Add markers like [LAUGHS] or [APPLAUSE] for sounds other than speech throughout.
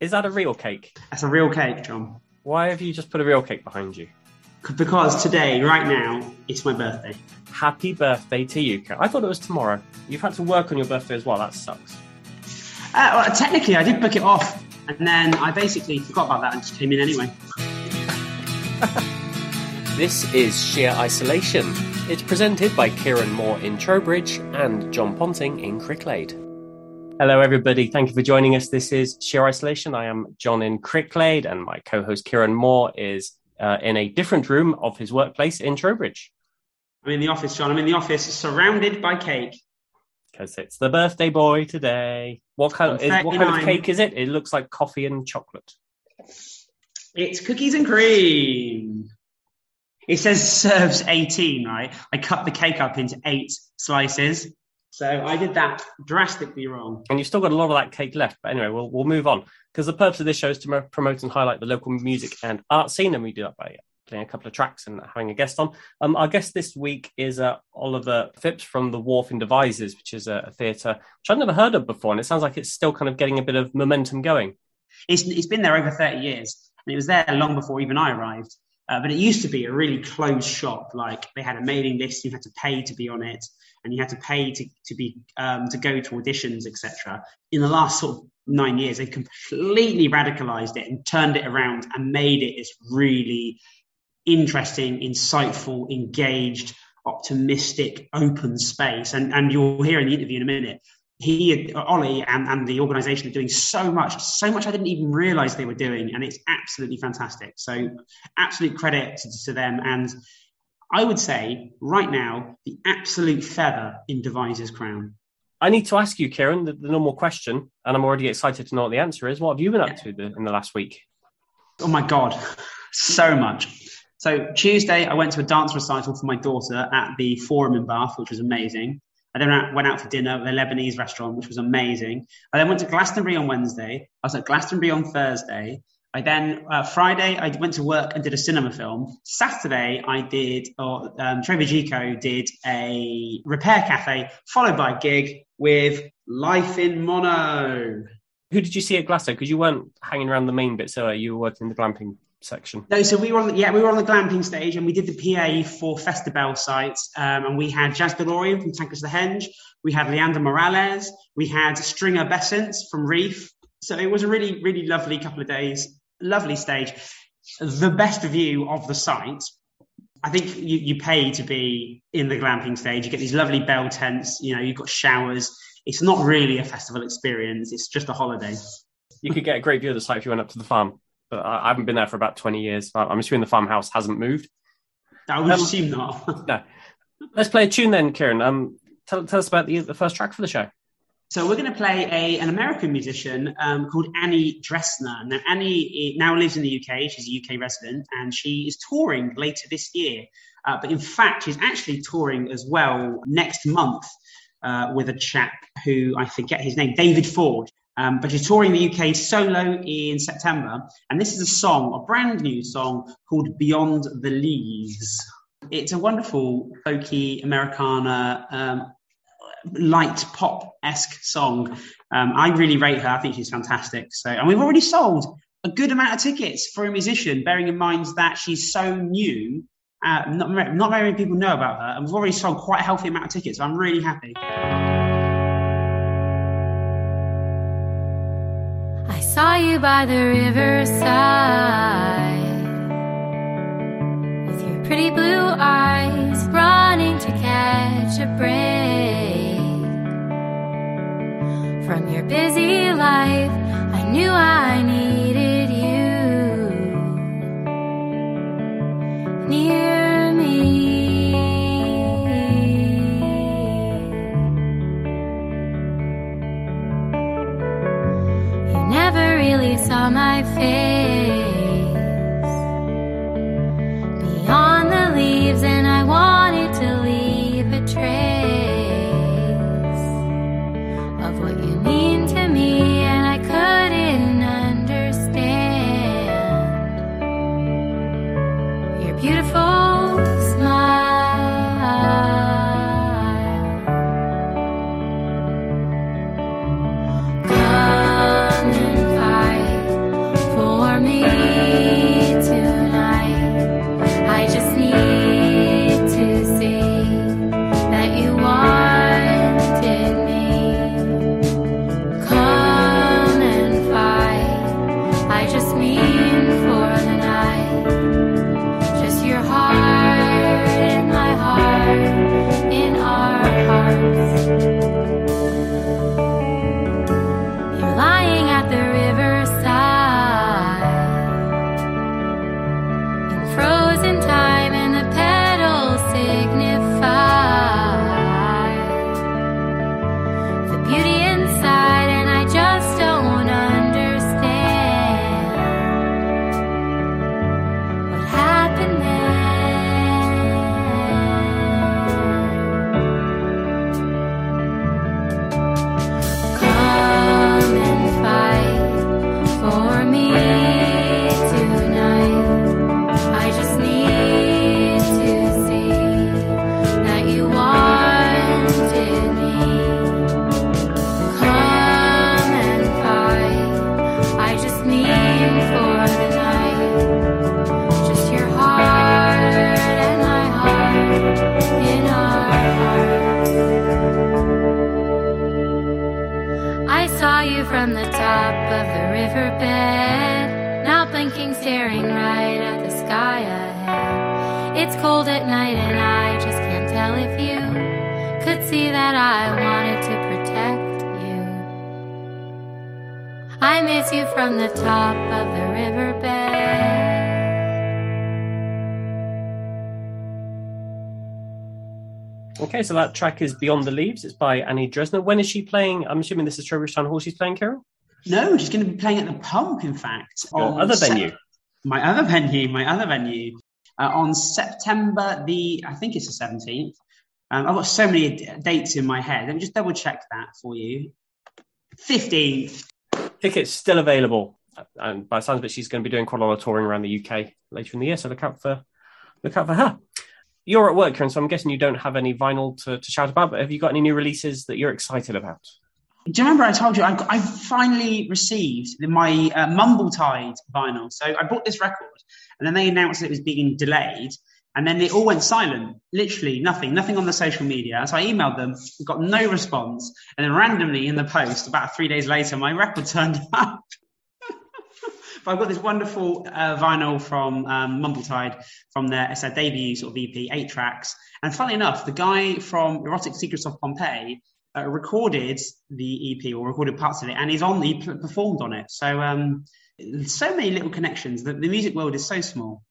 Is that a real cake? That's a real cake, John. Why have you just put a real cake behind you? Because today, right now, it's my birthday. Happy birthday to you, Karen. I thought it was tomorrow. You've had to work on your birthday as well. That sucks. Uh, well, technically, I did book it off, and then I basically forgot about that and just came in anyway. [LAUGHS] This is Sheer Isolation. It's presented by Kieran Moore in Trowbridge and John Ponting in Cricklade. Hello, everybody. Thank you for joining us. This is Sheer Isolation. I am John in Cricklade, and my co host Kieran Moore is uh, in a different room of his workplace in Trowbridge. I'm in the office, John. I'm in the office surrounded by cake. Because it's the birthday boy today. What kind, of, is, what kind of cake is it? It looks like coffee and chocolate. It's cookies and cream. It says serves 18, right? I cut the cake up into eight slices. So I did that drastically wrong. And you've still got a lot of that cake left. But anyway, we'll, we'll move on. Because the purpose of this show is to promote and highlight the local music and art scene. And we do that by playing a couple of tracks and having a guest on. Um, our guest this week is uh, Oliver Phipps from the Wharf in Devizes, which is a, a theatre which I've never heard of before. And it sounds like it's still kind of getting a bit of momentum going. It's, it's been there over 30 years. And it was there long before even I arrived. Uh, but it used to be a really closed shop. Like they had a mailing list, you had to pay to be on it, and you had to pay to, to be um, to go to auditions, etc. In the last sort of nine years, they've completely radicalized it and turned it around and made it this really interesting, insightful, engaged, optimistic, open space. And and you'll hear in the interview in a minute he, Ollie, and, and the organisation are doing so much, so much I didn't even realise they were doing, and it's absolutely fantastic. So, absolute credit to, to, them. And I would say, right now, the absolute feather in Devizes' crown. I need to ask you, Kieran, the, the, normal question, and I'm already excited to know what the answer is. What have you been up to the, in the last week? Oh my God, [LAUGHS] so much. So, Tuesday, I went to a dance recital for my daughter at the Forum in Bath, which was amazing. I then went out for dinner at a Lebanese restaurant, which was amazing. I then went to Glastonbury on Wednesday. I was at Glastonbury on Thursday. I then uh, Friday I went to work and did a cinema film. Saturday I did, or um, Trowbridge Eco did a repair cafe, followed by a gig with Life in Mono. Who did you see at Glasto? Because you weren't hanging around the main bit, so you were working in the glamping section? No, so we were on the, yeah we were on the glamping stage and we did the PA for Festabel sites um, and we had Jaz Delorean from Tankus the Henge, we had Leander Morales, we had Stringer Bessant from Reef. So it was a really really lovely couple of days, lovely stage. The best view of the site. I think you, you pay to be in the glamping stage. You get these lovely bell tents. You know, you've got showers. It's not really a festival experience. It's just a holiday. You could get a great view of the site if you went up to the farm but I haven't been there for about 20 years. I'm assuming the farmhouse hasn't moved. I would um, assume not. [LAUGHS] no. Let's play a tune then, Kieran. Um, tell, tell us about the, the first track for the show. So we're going to play a, an American musician um, called Annie Dressner. Now, Annie now lives in the UK. She's a UK resident, and she is touring later this year. Uh, but in fact, she's actually touring as well next month uh, with a chap who I forget his name, David Ford. Um, but she's touring the UK solo in September, and this is a song, a brand new song called Beyond the Leaves. It's a wonderful folky Americana, um, light pop esque song. Um, I really rate her. I think she's fantastic. So, and we've already sold a good amount of tickets for a musician, bearing in mind that she's so new. Uh, not, not very many people know about her, and we've already sold quite a healthy amount of tickets. So I'm really happy. I saw you by the riverside with your pretty blue eyes running to catch a break from your busy life. I knew I needed you near me. You never really saw my face from the top of the riverbed. Okay, so that track is Beyond the Leaves. It's by Annie Dressner. When is she playing? I'm assuming this is Trowbridge Town Hall she's playing, Carol? No, she's going to be playing at the Pump, in fact. Your on other Sep- venue. my other venue, my other venue, uh, on September the, I think it's the 17th. Um, I've got so many d- dates in my head. Let me just double check that for you. 15th. Tickets still available. And by the sounds of it, she's going to be doing quite a lot of touring around the UK later in the year. So look out for look out for her. You're at work, Karen, so I'm guessing you don't have any vinyl to, to shout about, but have you got any new releases that you're excited about? Do you remember I told you I, I finally received my uh, Mumbletide vinyl? So I bought this record, and then they announced that it was being delayed, and then it all went silent. Literally nothing, nothing on the social media. So I emailed them, got no response, and then randomly in the post, about three days later, my record [LAUGHS] turned up. but I've got this wonderful uh, vinyl from um, Mumbletide from their, it's their debut sort of EP, eight tracks. And funnily enough, the guy from Erotic Secrets of Pompeii uh, recorded the EP or recorded parts of it, and he's on. He performed on it. So, um, so many little connections. The, the music world is so small,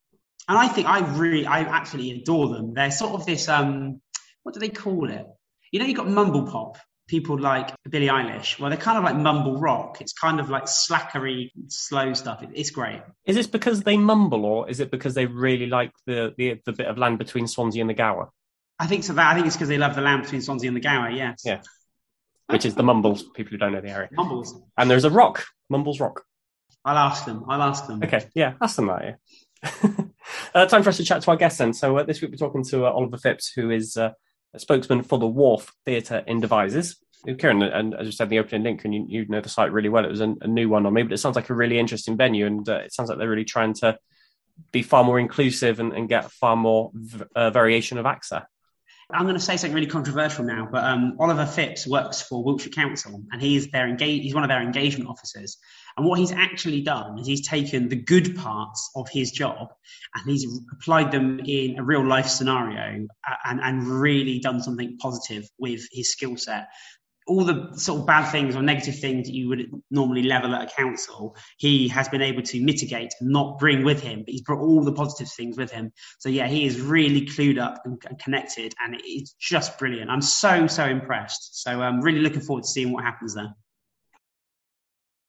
and I think I really, I absolutely adore them. They're sort of this. Um, what do they call it? You know, you've got mumble pop. People like Billie Eilish. Well, they're kind of like mumble rock. It's kind of like slackery, slow stuff. It, it's great. Is this because they mumble, or is it because they really like the, the, the bit of land between Swansea and the Gower, I think so. That I think it's because they love the land between Swansea and the Gower. Yes. Yeah. which is the Mumbles, people who don't know the area. Mumbles. And there's a rock, Mumbles Rock. I'll ask them. I'll ask them. Okay, yeah, ask them that. Yeah. Uh, time for us to chat to our guests then. So uh, this week we're talking to uh, Oliver Phipps, who is uh, a spokesman for the Wharf Theatre in Devizes. Kieran, and as you said in the opening link, and you, you know the site really well, it was a, a new one on me, but it sounds like a really interesting venue, and uh, it sounds like they're really trying to be far more inclusive and, and get far more v- uh, variation of there. I'm going to say something really controversial now, but um, Oliver Phipps works for Wiltshire Council, and he's their engage- he's one of their engagement officers. And what he's actually done is he's taken the good parts of his job and he's applied them in a real life scenario uh, and, and really done something positive with his skill set. All the sort of bad things or negative things that you would normally level at a council, he has been able to mitigate and not bring with him, but he's brought all the positive things with him. So yeah, he is really clued up and, and connected, and it's just brilliant. I'm so so impressed. So I'm really looking forward to seeing what happens there.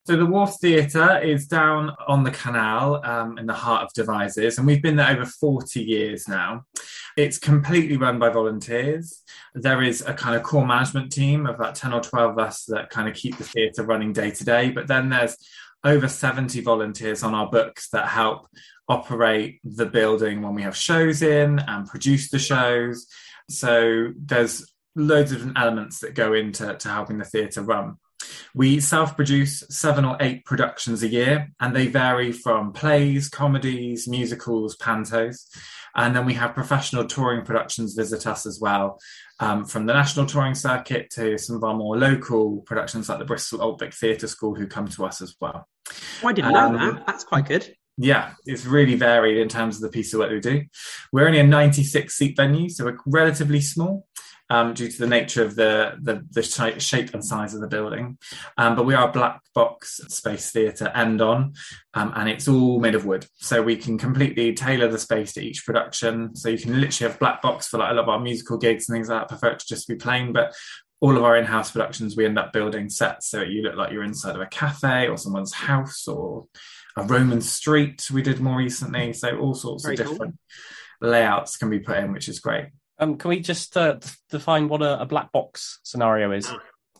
So the Wharf Theatre is down on the canal um, in the heart of Devizes, and we've been there over 40 years now. It's completely run by volunteers. There is a kind of core management team of about 10 or 12 of us that kind of keep the theatre running day to day, but then there's over 70 volunteers on our books that help operate the building when we have shows in and produce the shows. So there's loads of different elements that go into to helping the theatre run. We self produce seven or eight productions a year, and they vary from plays, comedies, musicals, pantos. And then we have professional touring productions visit us as well, um, from the national touring circuit to some of our more local productions like the Bristol Old Vic Theatre School, who come to us as well. Oh, I didn't Um, know that. That's quite good. Yeah, it's really varied in terms of the piece of work we do. We're only a 96 seat venue, so we're relatively small um, due to the nature of the, the, the shape and size of the building. Um, but we are a black box space theatre end on, um, and it's all made of wood. So we can completely tailor the space to each production. So you can literally have black box for like a lot of our musical gigs and things like that, prefer it to just be plain. But all of our in-house productions, we end up building sets so you look like you're inside of a cafe or someone's house or a Roman street we did more recently. So all sorts Very of cool. different layouts can be put in, which is great. Um, can we just uh, define what a, a black box scenario is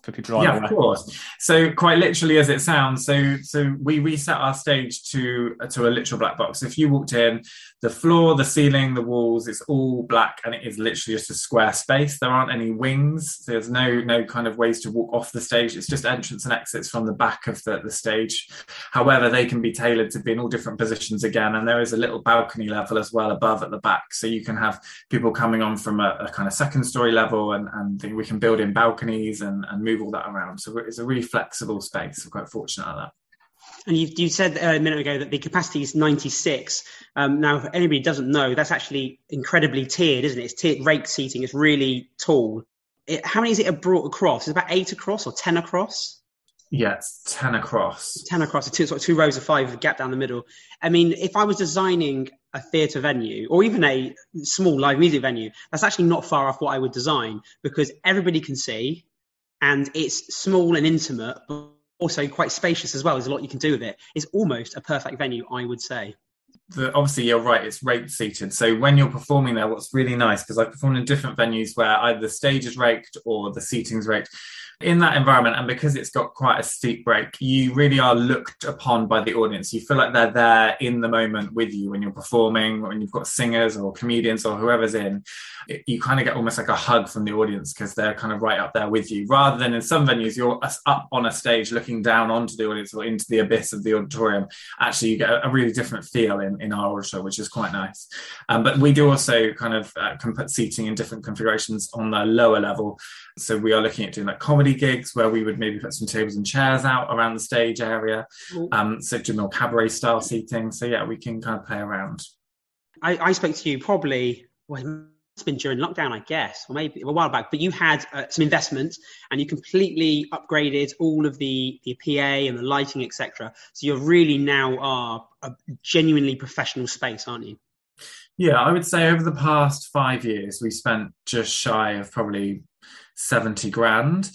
for people who yeah, of course. So quite literally as it sounds, so so we reset our stage to to a literal black box. If you walked in, the floor, the ceiling, the walls, it's all black and it is literally just a square space. There aren't any wings. There's no no kind of ways to walk off the stage. It's just entrance and exits from the back of the, the stage. However, they can be tailored to be in all different positions again. And there is a little balcony level as well above at the back. So you can have people coming on from a, a kind of second story level and, and we can build in balconies and, and move all that around. So it's a really flexible space. We're quite fortunate at that. And you, you said a minute ago that the capacity is 96. Um, now, if anybody doesn't know, that's actually incredibly tiered, isn't it? It's tiered rake seating. It's really tall. It, how many is it brought across? Is it about eight across or 10 across? Yes, yeah, 10 across. 10 across, two, sort of two rows of five with a gap down the middle. I mean, if I was designing a theatre venue or even a small live music venue, that's actually not far off what I would design because everybody can see and it's small and intimate, but also quite spacious as well. There's a lot you can do with it. It's almost a perfect venue, I would say. The, obviously you're right it's rake seated so when you're performing there what's really nice because i've performed in different venues where either the stage is raked or the seating's raked in that environment and because it's got quite a steep break you really are looked upon by the audience. You feel like they're there in the moment with you when you're performing when you've got singers or comedians or whoever's in. It, you kind of get almost like a hug from the audience because they're kind of right up there with you. Rather than in some venues you're up on a stage looking down onto the audience or into the abyss of the auditorium. Actually you get a really different feel in, in our auditorium which is quite nice. Um, but we do also kind of uh, can put seating in different configurations on the lower level. So we are looking at doing like comedy gigs where we would maybe put some tables and chairs out around the stage area. Um, so do more cabaret style seating. So yeah, we can kind of play around. I, I spoke to you probably well, it's been during lockdown, I guess, or maybe a while back. But you had uh, some investment, and you completely upgraded all of the the PA and the lighting, etc. So you're really now are a genuinely professional space, aren't you? Yeah, I would say over the past five years, we spent just shy of probably 70 grand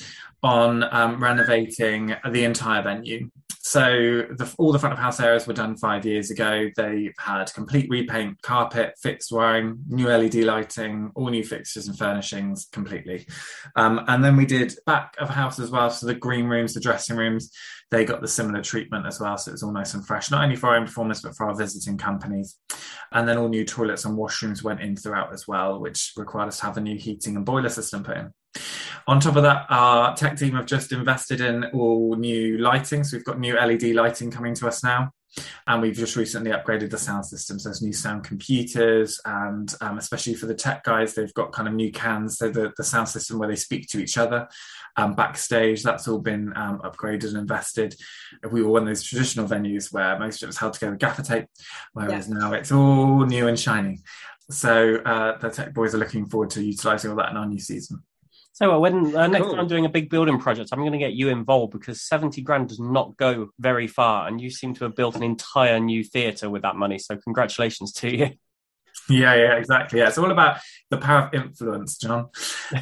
on um, renovating the entire venue. So the, all the front of house areas were done five years ago. They've had complete repaint, carpet, fixed wiring, new LED lighting, all new fixtures and furnishings completely. Um, and then we did back of house as well. So the green rooms, the dressing rooms, they got the similar treatment as well. So it was all nice and fresh, not only for our own performers, but for our visiting companies. And then all new toilets and washrooms went in throughout as well, which required us to have a new heating and boiler system put in. On top of that, our tech team have just invested in all new lighting. So we've got new LED lighting coming to us now. And we've just recently upgraded the sound systems. There's new sound computers, and um, especially for the tech guys, they've got kind of new cans. So the, the sound system where they speak to each other um, backstage, that's all been um, upgraded and invested. We were one of those traditional venues where most of it was held together with gaffer tape, whereas yeah. now it's all new and shiny. So uh, the tech boys are looking forward to utilising all that in our new season. So when uh, next cool. time I'm doing a big building project, I'm going to get you involved because 70 grand does not go very far, and you seem to have built an entire new theatre with that money. So congratulations to you. Yeah, yeah, exactly. Yeah, it's all about the power of influence, John.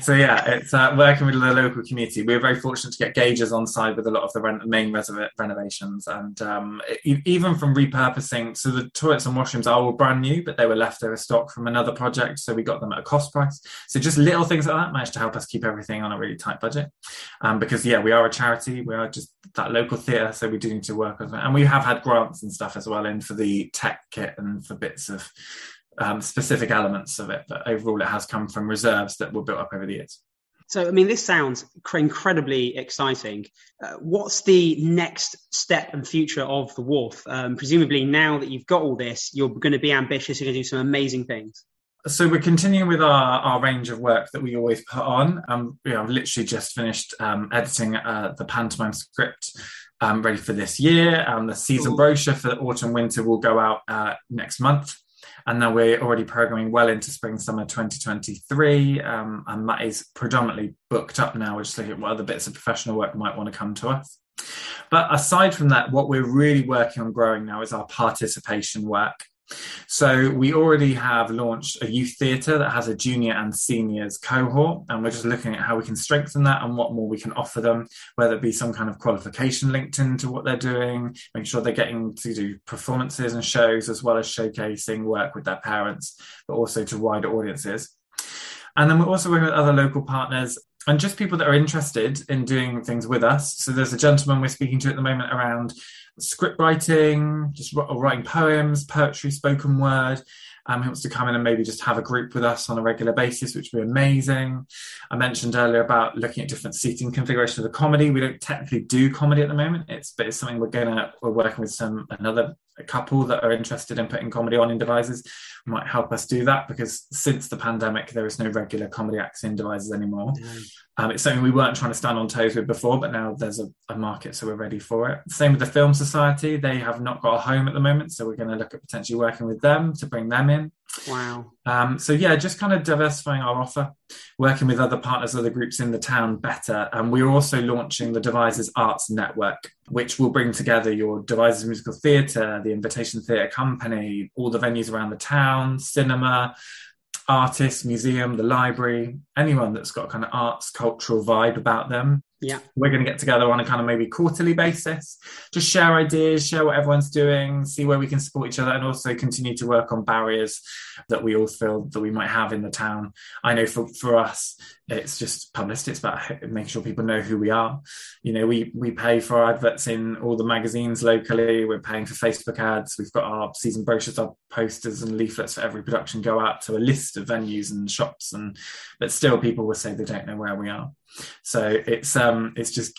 So yeah, it's uh, working with the local community. We are very fortunate to get Gauges on side with a lot of the main renovations, and um, even from repurposing. So the toilets and washrooms are all brand new, but they were leftover stock from another project, so we got them at a cost price. So just little things like that managed to help us keep everything on a really tight budget. Um, because yeah, we are a charity. We are just that local theatre, so we do need to work with it, and we have had grants and stuff as well in for the tech kit and for bits of um, specific elements of it, but overall it has come from reserves that were built up over the years. So, I mean, this sounds incredibly exciting. Uh, what's the next step and future of the Wharf? Um, presumably, now that you've got all this, you're going to be ambitious. You're going to do some amazing things. So we're continuing with our, our range of work that we always put on. Um, you know, I've literally just finished um, editing uh, the pantomime script um, ready for this year. Um, the season Ooh. brochure for the autumn winter will go out uh, next month and now we're already programming well into spring summer 2023 um, and that is predominantly booked up now. We're just looking at what other bits of professional work might want to come to us. But aside from that what we're really working on growing now is our participation work so we already have launched a youth theatre that has a junior and seniors cohort, and we're just looking at how we can strengthen that and what more we can offer them, whether it be some kind of qualification linked into what they're doing, make sure they're getting to do performances and shows as well as showcasing work with their parents, but also to wider audiences. And then we're also working with other local partners and just people that are interested in doing things with us. So there's a gentleman we're speaking to at the moment around script writing, just writing poems, poetry, spoken word. Um, he wants to come in and maybe just have a group with us on a regular basis, which would be amazing. I mentioned earlier about looking at different seating configurations of the comedy. We don't technically do comedy at the moment, it's but it's something we're gonna we're working with some another a couple that are interested in putting comedy on in Devizes might help us do that because since the pandemic there is no regular comedy acts in Devizes anymore. Um, it's something we weren't trying to stand on toes with before but now there's a, a, market so we're ready for it. Same with the film society. They have not got a home at the moment so we're going to look at potentially working with them to bring them in Wow. Um, so yeah, just kind of diversifying our offer, working with other partners, other groups in the town better. And we're also launching the Devizes Arts Network, which will bring together your Devizes Musical Theatre, the Invitation Theatre Company, all the venues around the town, cinema, artists, museum, the library, anyone that's got kind of arts, cultural vibe about them. Yeah. We're going to get together on a kind of maybe quarterly basis, just share ideas, share what everyone's doing, see where we can support each other, and also continue to work on barriers that we all feel that we might have in the town. I know for, for us, it's just publicity. It's about making sure people know who we are. You know, we we pay for our adverts in all the magazines locally. We're paying for Facebook ads. We've got our season brochures, our posters and leaflets for every production go out to a list of venues and shops. And but still, people will say they don't know where we are. So it's um it's just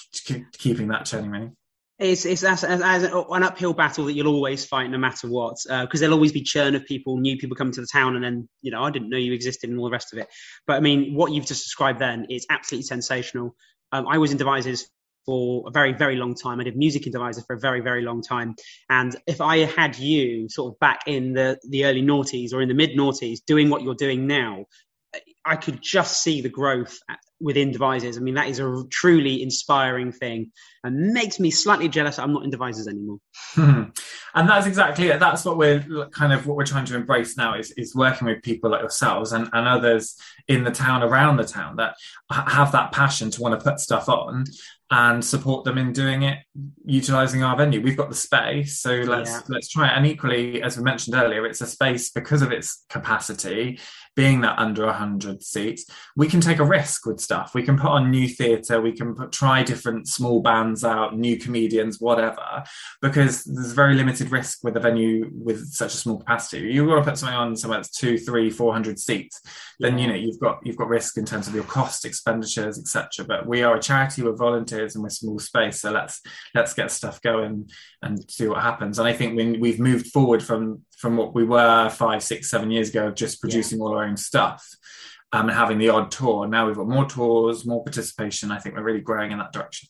keeping that churning really. It's it's as, as, as, an uphill battle that you'll always fight no matter what, because uh, there'll always be churn of people, new people coming to the town, and then you know I didn't know you existed and all the rest of it. But I mean, what you've just described then is absolutely sensational. Um, I was in Devizes for a very very long time. I did music in Devizes for a very very long time, and if I had you sort of back in the the early noughties or in the mid noughties doing what you're doing now, I could just see the growth within Devizes. I mean, that is a truly inspiring thing and makes me slightly jealous I'm not in Devizes anymore. Hmm. And that's exactly it. That's what we're kind of what we're trying to embrace now is, is working with people like yourselves and, and others in the town around the town that have that passion to want to put stuff on and support them in doing it utilizing our venue we've got the space so let's yeah. let's try it and equally as we mentioned earlier it's a space because of its capacity being that under 100 seats we can take a risk with stuff. We can put on new theatre we can put, try different small bands out new comedians whatever because there's very limited risk with a venue with such a small capacity. You want to put something on somewhere that's two three four hundred seats then you know you've got you've got risk in terms of your cost expenditures etc but we are a charity we're volunteers and we're small space so let's let's get stuff going and see what happens. And i think when we've moved forward from from what we were five six seven years ago just producing yeah. all our own stuff um, and having the odd tour now we've got more tours more participation i think we're really growing in that direction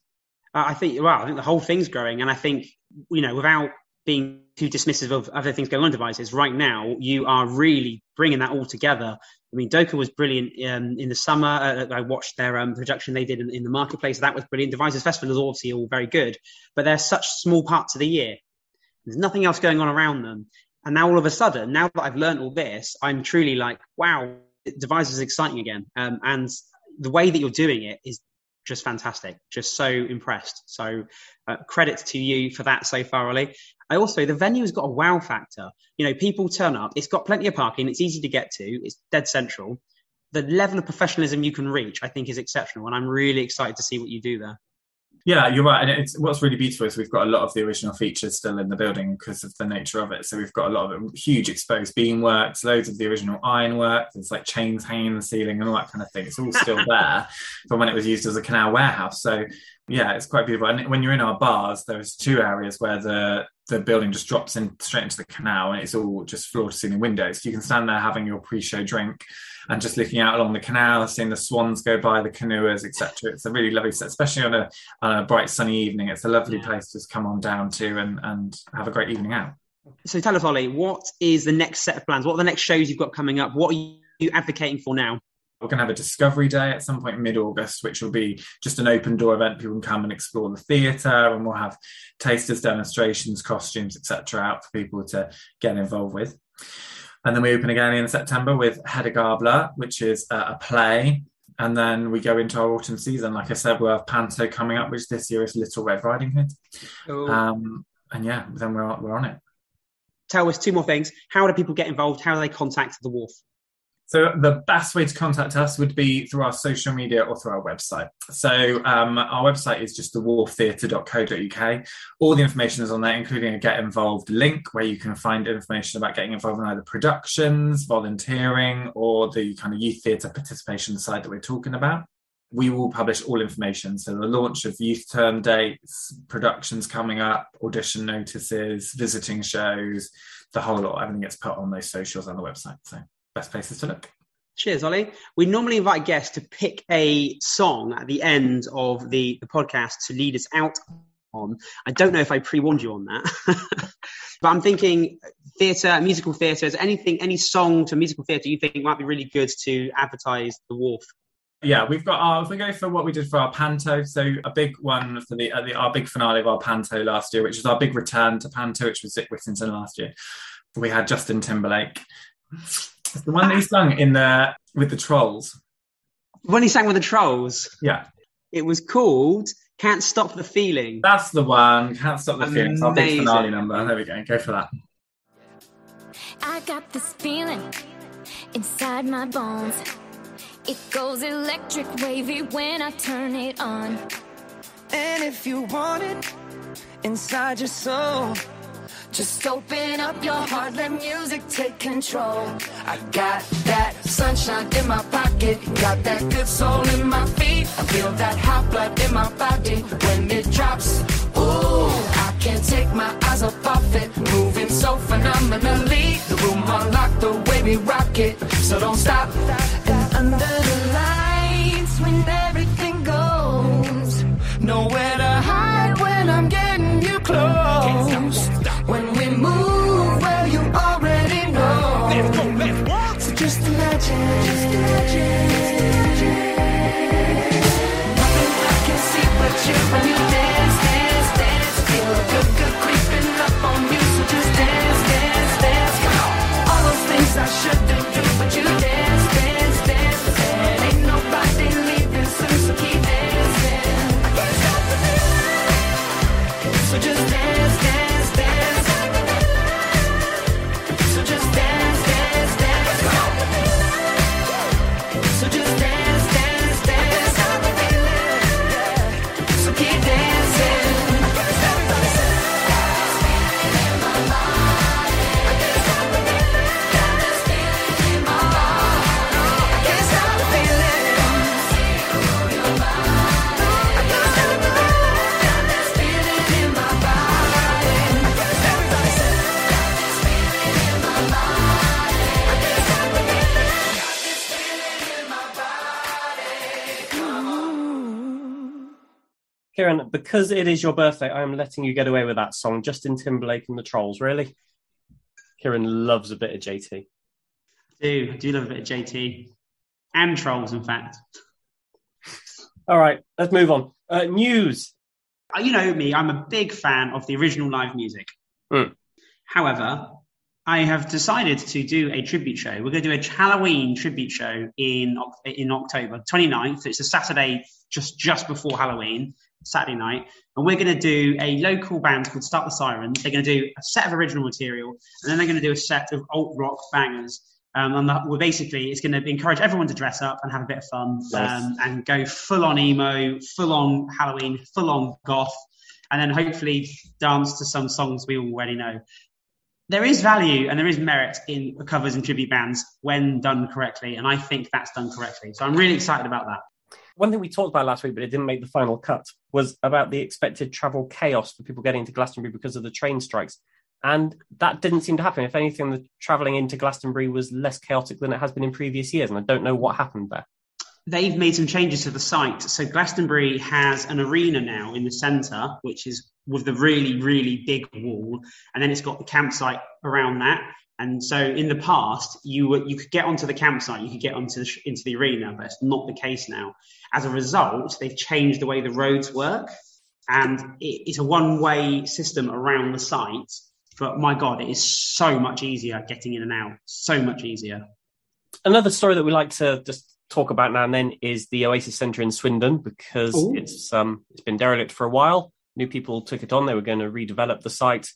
i think well i think the whole thing's growing and i think you know without being too dismissive of other things going on Devizes right now you are really bringing that all together I mean, DOCA was brilliant um, in the summer. Uh, I watched their um, production they did in, in, the marketplace. That was brilliant. Devizes Festival is obviously all very good, but they're such small parts of the year. There's nothing else going on around them. And now all of a sudden, now that I've learned all this, I'm truly like, wow, Devizes is exciting again. Um, and the way that you're doing it is just fantastic. Just so impressed. So uh, credit to you for that so far, Ollie. I also, the venue has got a wow factor. You know, people turn up, it's got plenty of parking, it's easy to get to, it's dead central. The level of professionalism you can reach, I think, is exceptional. And I'm really excited to see what you do there. Yeah, you're right. And it's what's really beautiful is we've got a lot of the original features still in the building because of the nature of it. So we've got a lot of huge exposed beamworks, loads of the original ironwork. There's like chains hanging in the ceiling and all that kind of thing. It's all still [LAUGHS] there from when it was used as a canal warehouse. So yeah, it's quite beautiful. And when you're in our bars, there's two areas where the the building just drops in straight into the canal and it's all just floor to ceiling windows. You can stand there having your pre-show drink and just looking out along the canal, seeing the swans go by, the canoers, etc. It's a really lovely set, especially on a, on a bright sunny evening. It's a lovely yeah. place to just come on down to and, and have a great evening out. So tell us, Ollie, what is the next set of plans? What are the next shows you've got coming up? What are you advocating for now? We're going to have a discovery day at some point mid August, which will be just an open door event. People can come and explore the theatre, and we'll have tasters, demonstrations, costumes, etc., out for people to get involved with. And then we open again in September with Hedda Gabler, which is a play. And then we go into our autumn season. Like I said, we'll have Panto coming up, which this year is Little Red Riding Hood. Um, and yeah, then we're, we're on it. Tell us two more things. How do people get involved? How do they contact the Wharf? So the best way to contact us would be through our social media or through our website. So um, our website is just thewharftheatre.co.uk. All the information is on there, including a get involved link where you can find information about getting involved in either productions, volunteering, or the kind of youth theatre participation side that we're talking about. we will publish all information. So the launch of youth term dates, productions coming up, audition notices, visiting shows, the whole lot. Everything gets put on those socials and the website. So best places to look. Cheers, Ollie. We normally invite guests to pick a song at the end of the, the podcast to lead us out on. I don't know if I pre-warned you on that, [LAUGHS] but I'm thinking theatre, musical theatre. Is anything, any song to musical theatre you think might be really good to advertise the Wharf? Yeah, we've got our. If we go for what we did for our panto, so a big one for the, uh, the our big finale of our panto last year, which was our big return to panto, which was at Whittington last year. We had Justin Timberlake. It's the one that he sung in the with the trolls. When he sang with the Trolls, Yeah, it was called "Can't Stop the Feeling." that's the one. Can't stop the feeling. It's our big Amazing. finale number. There we go. Go for that. I got this feeling inside my bones. It goes electric wavy when I turn it on. And if you want it inside your soul, Just open up your heart, let music take control. I got that sunshine in my pocket, got that good soul in my feet. I feel that hot blood in my body when it drops. Ooh, I can't take my eyes off of it, moving so phenomenally. The room unlocked the way we rock it, so don't stop. Kieran, because it is your birthday, I am letting you get away with that song, Justin Timberlake and the Trolls. Really? Kieran loves a bit of JT. do I do love a bit of JT and Trolls, in fact. All right, let's move on. Uh, news. Uh, You know me, I'm a big fan of the original live music. Hmm. However, I have decided to do a tribute show. We're going to do a Halloween tribute show in in October 29th. It's a Saturday just just before Halloween, Saturday night, and we're going to do a local band called Start the Sirens. They're going to do a set of original material, and then they're going to do a set of alt rock bangers. Um, and that, we're basically it's going to encourage everyone to dress up and have a bit of fun Nice. um, and go full on emo, full on Halloween, full on goth, and then hopefully dance to some songs we already know. There is value and there is merit in covers and tribute bands when done correctly, and I think that's done correctly. So I'm really excited about that. One thing we talked about last week, but it didn't make the final cut, was about the expected travel chaos for people getting to Glastonbury because of the train strikes. And that didn't seem to happen. If anything, the travelling into Glastonbury was less chaotic than it has been in previous years. And I don't know what happened there. They've made some changes to the site. So Glastonbury has an arena now in the centre, which is with the really, really big wall, and then it's got the campsite around that. And so in the past, you were, you could get onto the campsite, you could get onto the, into the arena, but it's not the case now. As a result, they've changed the way the roads work, and it, it's a one-way system around the site. But my God, it is so much easier getting in and out. So much easier. Another story that we like to just talk about now and then is the Oasis Centre in Swindon because Ooh. it's um, it's been derelict for a while. New people took it on. They were going to redevelop the site.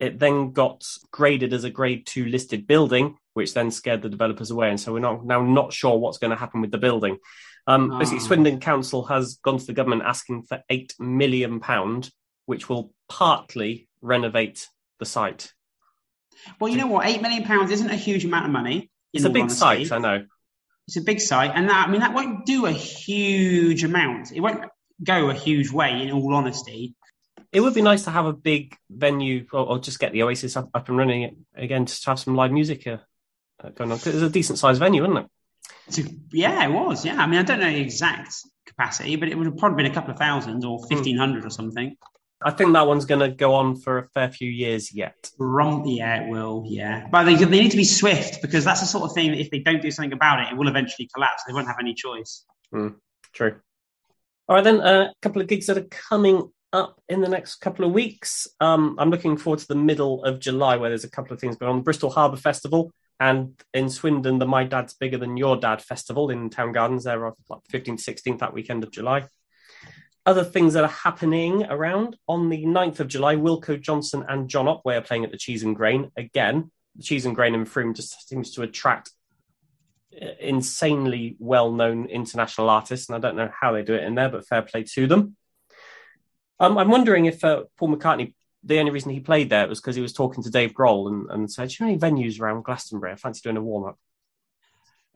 It then got graded as a Grade Two listed building, which then scared the developers away. And so we're not, now not sure what's going to happen with the building. Um, Basically, Ah. Swindon Council has gone to the government asking for eight million pound, which will partly renovate the site. Well, you know what? Eight million pounds isn't a huge amount of money. It's a big honesty. site, I know. It's a big site, and that I mean that won't do a huge amount. It won't go a huge way, in all honesty. It would be nice to have a big venue, or, or just get the Oasis up, up and running again, just to have some live music uh, uh, going on. it's a decent sized venue, isn't it? So, yeah, it was. Yeah, I mean I don't know the exact capacity, but it would have probably been a couple of thousand or fifteen hundred or something. I think that one's going to go on for a fair few years yet. Rum, yeah, it will. Yeah, but they, they need to be swift because that's the sort of thing that if they don't do something about it, it will eventually collapse. They won't have any choice. True. All right, then uh, a couple of gigs that are coming up in the next couple of weeks. Um, I'm looking forward to the middle of July where there's a couple of things going on. Bristol Harbour Festival and in Swindon, the My Dad's Bigger Than Your Dad Festival in Town Gardens. There are like 15th, 16th that weekend of July. Other things that are happening around on the 9th of July, Wilko Johnson and John Otway are playing at the Cheese and Grain. Again, the Cheese and Grain in Frome just seems to attract uh, insanely well-known international artists, and I don't know how they do it in there, but fair play to them. Um, I'm wondering if uh, Paul McCartney, the only reason he played there was because he was talking to Dave Grohl and, and said, "Do you know any venues around Glastonbury? I fancy doing a warm-up."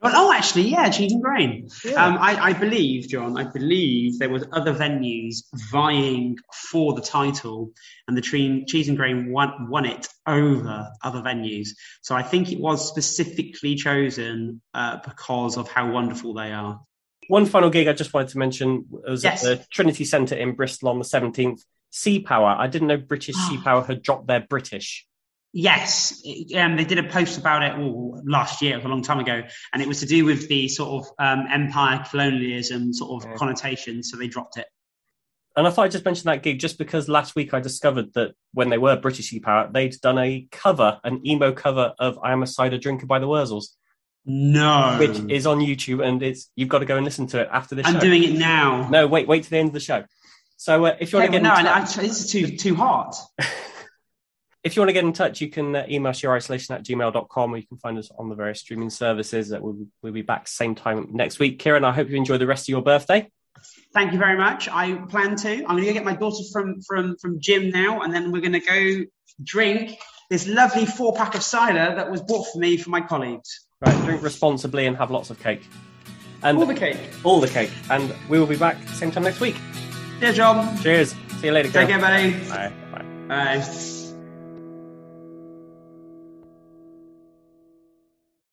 Well, oh, actually, yeah, Cheese and Grain. Yeah. Um, I, I believe, John, I believe there was other venues vying for the title, and the tre- Cheese and Grain won, won it over other venues. So I think it was specifically chosen uh, because of how wonderful they are. One final gig I just wanted to mention was Yes. at the Trinity Centre in Bristol on the 17th. Sea Power. I didn't know British Sea Power had dropped their British. Yes, um, they did a post about it oh, last year, it was a long time ago, and it was to do with the sort of um, empire colonialism sort of Yeah. connotation. So they dropped it. And I thought I'd just mention that gig just because last week I discovered that when they were British Sea Power, they'd done a cover, an emo cover of I Am a Cider Drinker by the Wurzels, No, which is on YouTube and it's you've got to go and listen to it after this I'm show. doing it now. No, wait, wait to the end of the show. So uh, if you Yeah, want to well, get no, I, touch, I, this is too too hot. [LAUGHS] if you want to get in touch, you can uh, email us your isolation at gmail.com or you can find us on the various streaming services. That we'll, we'll be back same time next week. Kieran, I hope you enjoy the rest of your birthday. Thank you very much. I plan to. I'm going to go get my daughter from from from gym now, and then we're going to go drink this lovely four pack of cider that was bought for me from my colleagues. Right, drink responsibly and have lots of cake. And All the cake. all the cake. And we will be back same time next week. Cheers, John. Cheers. See you later. Take care, buddy. Bye. Bye. Bye.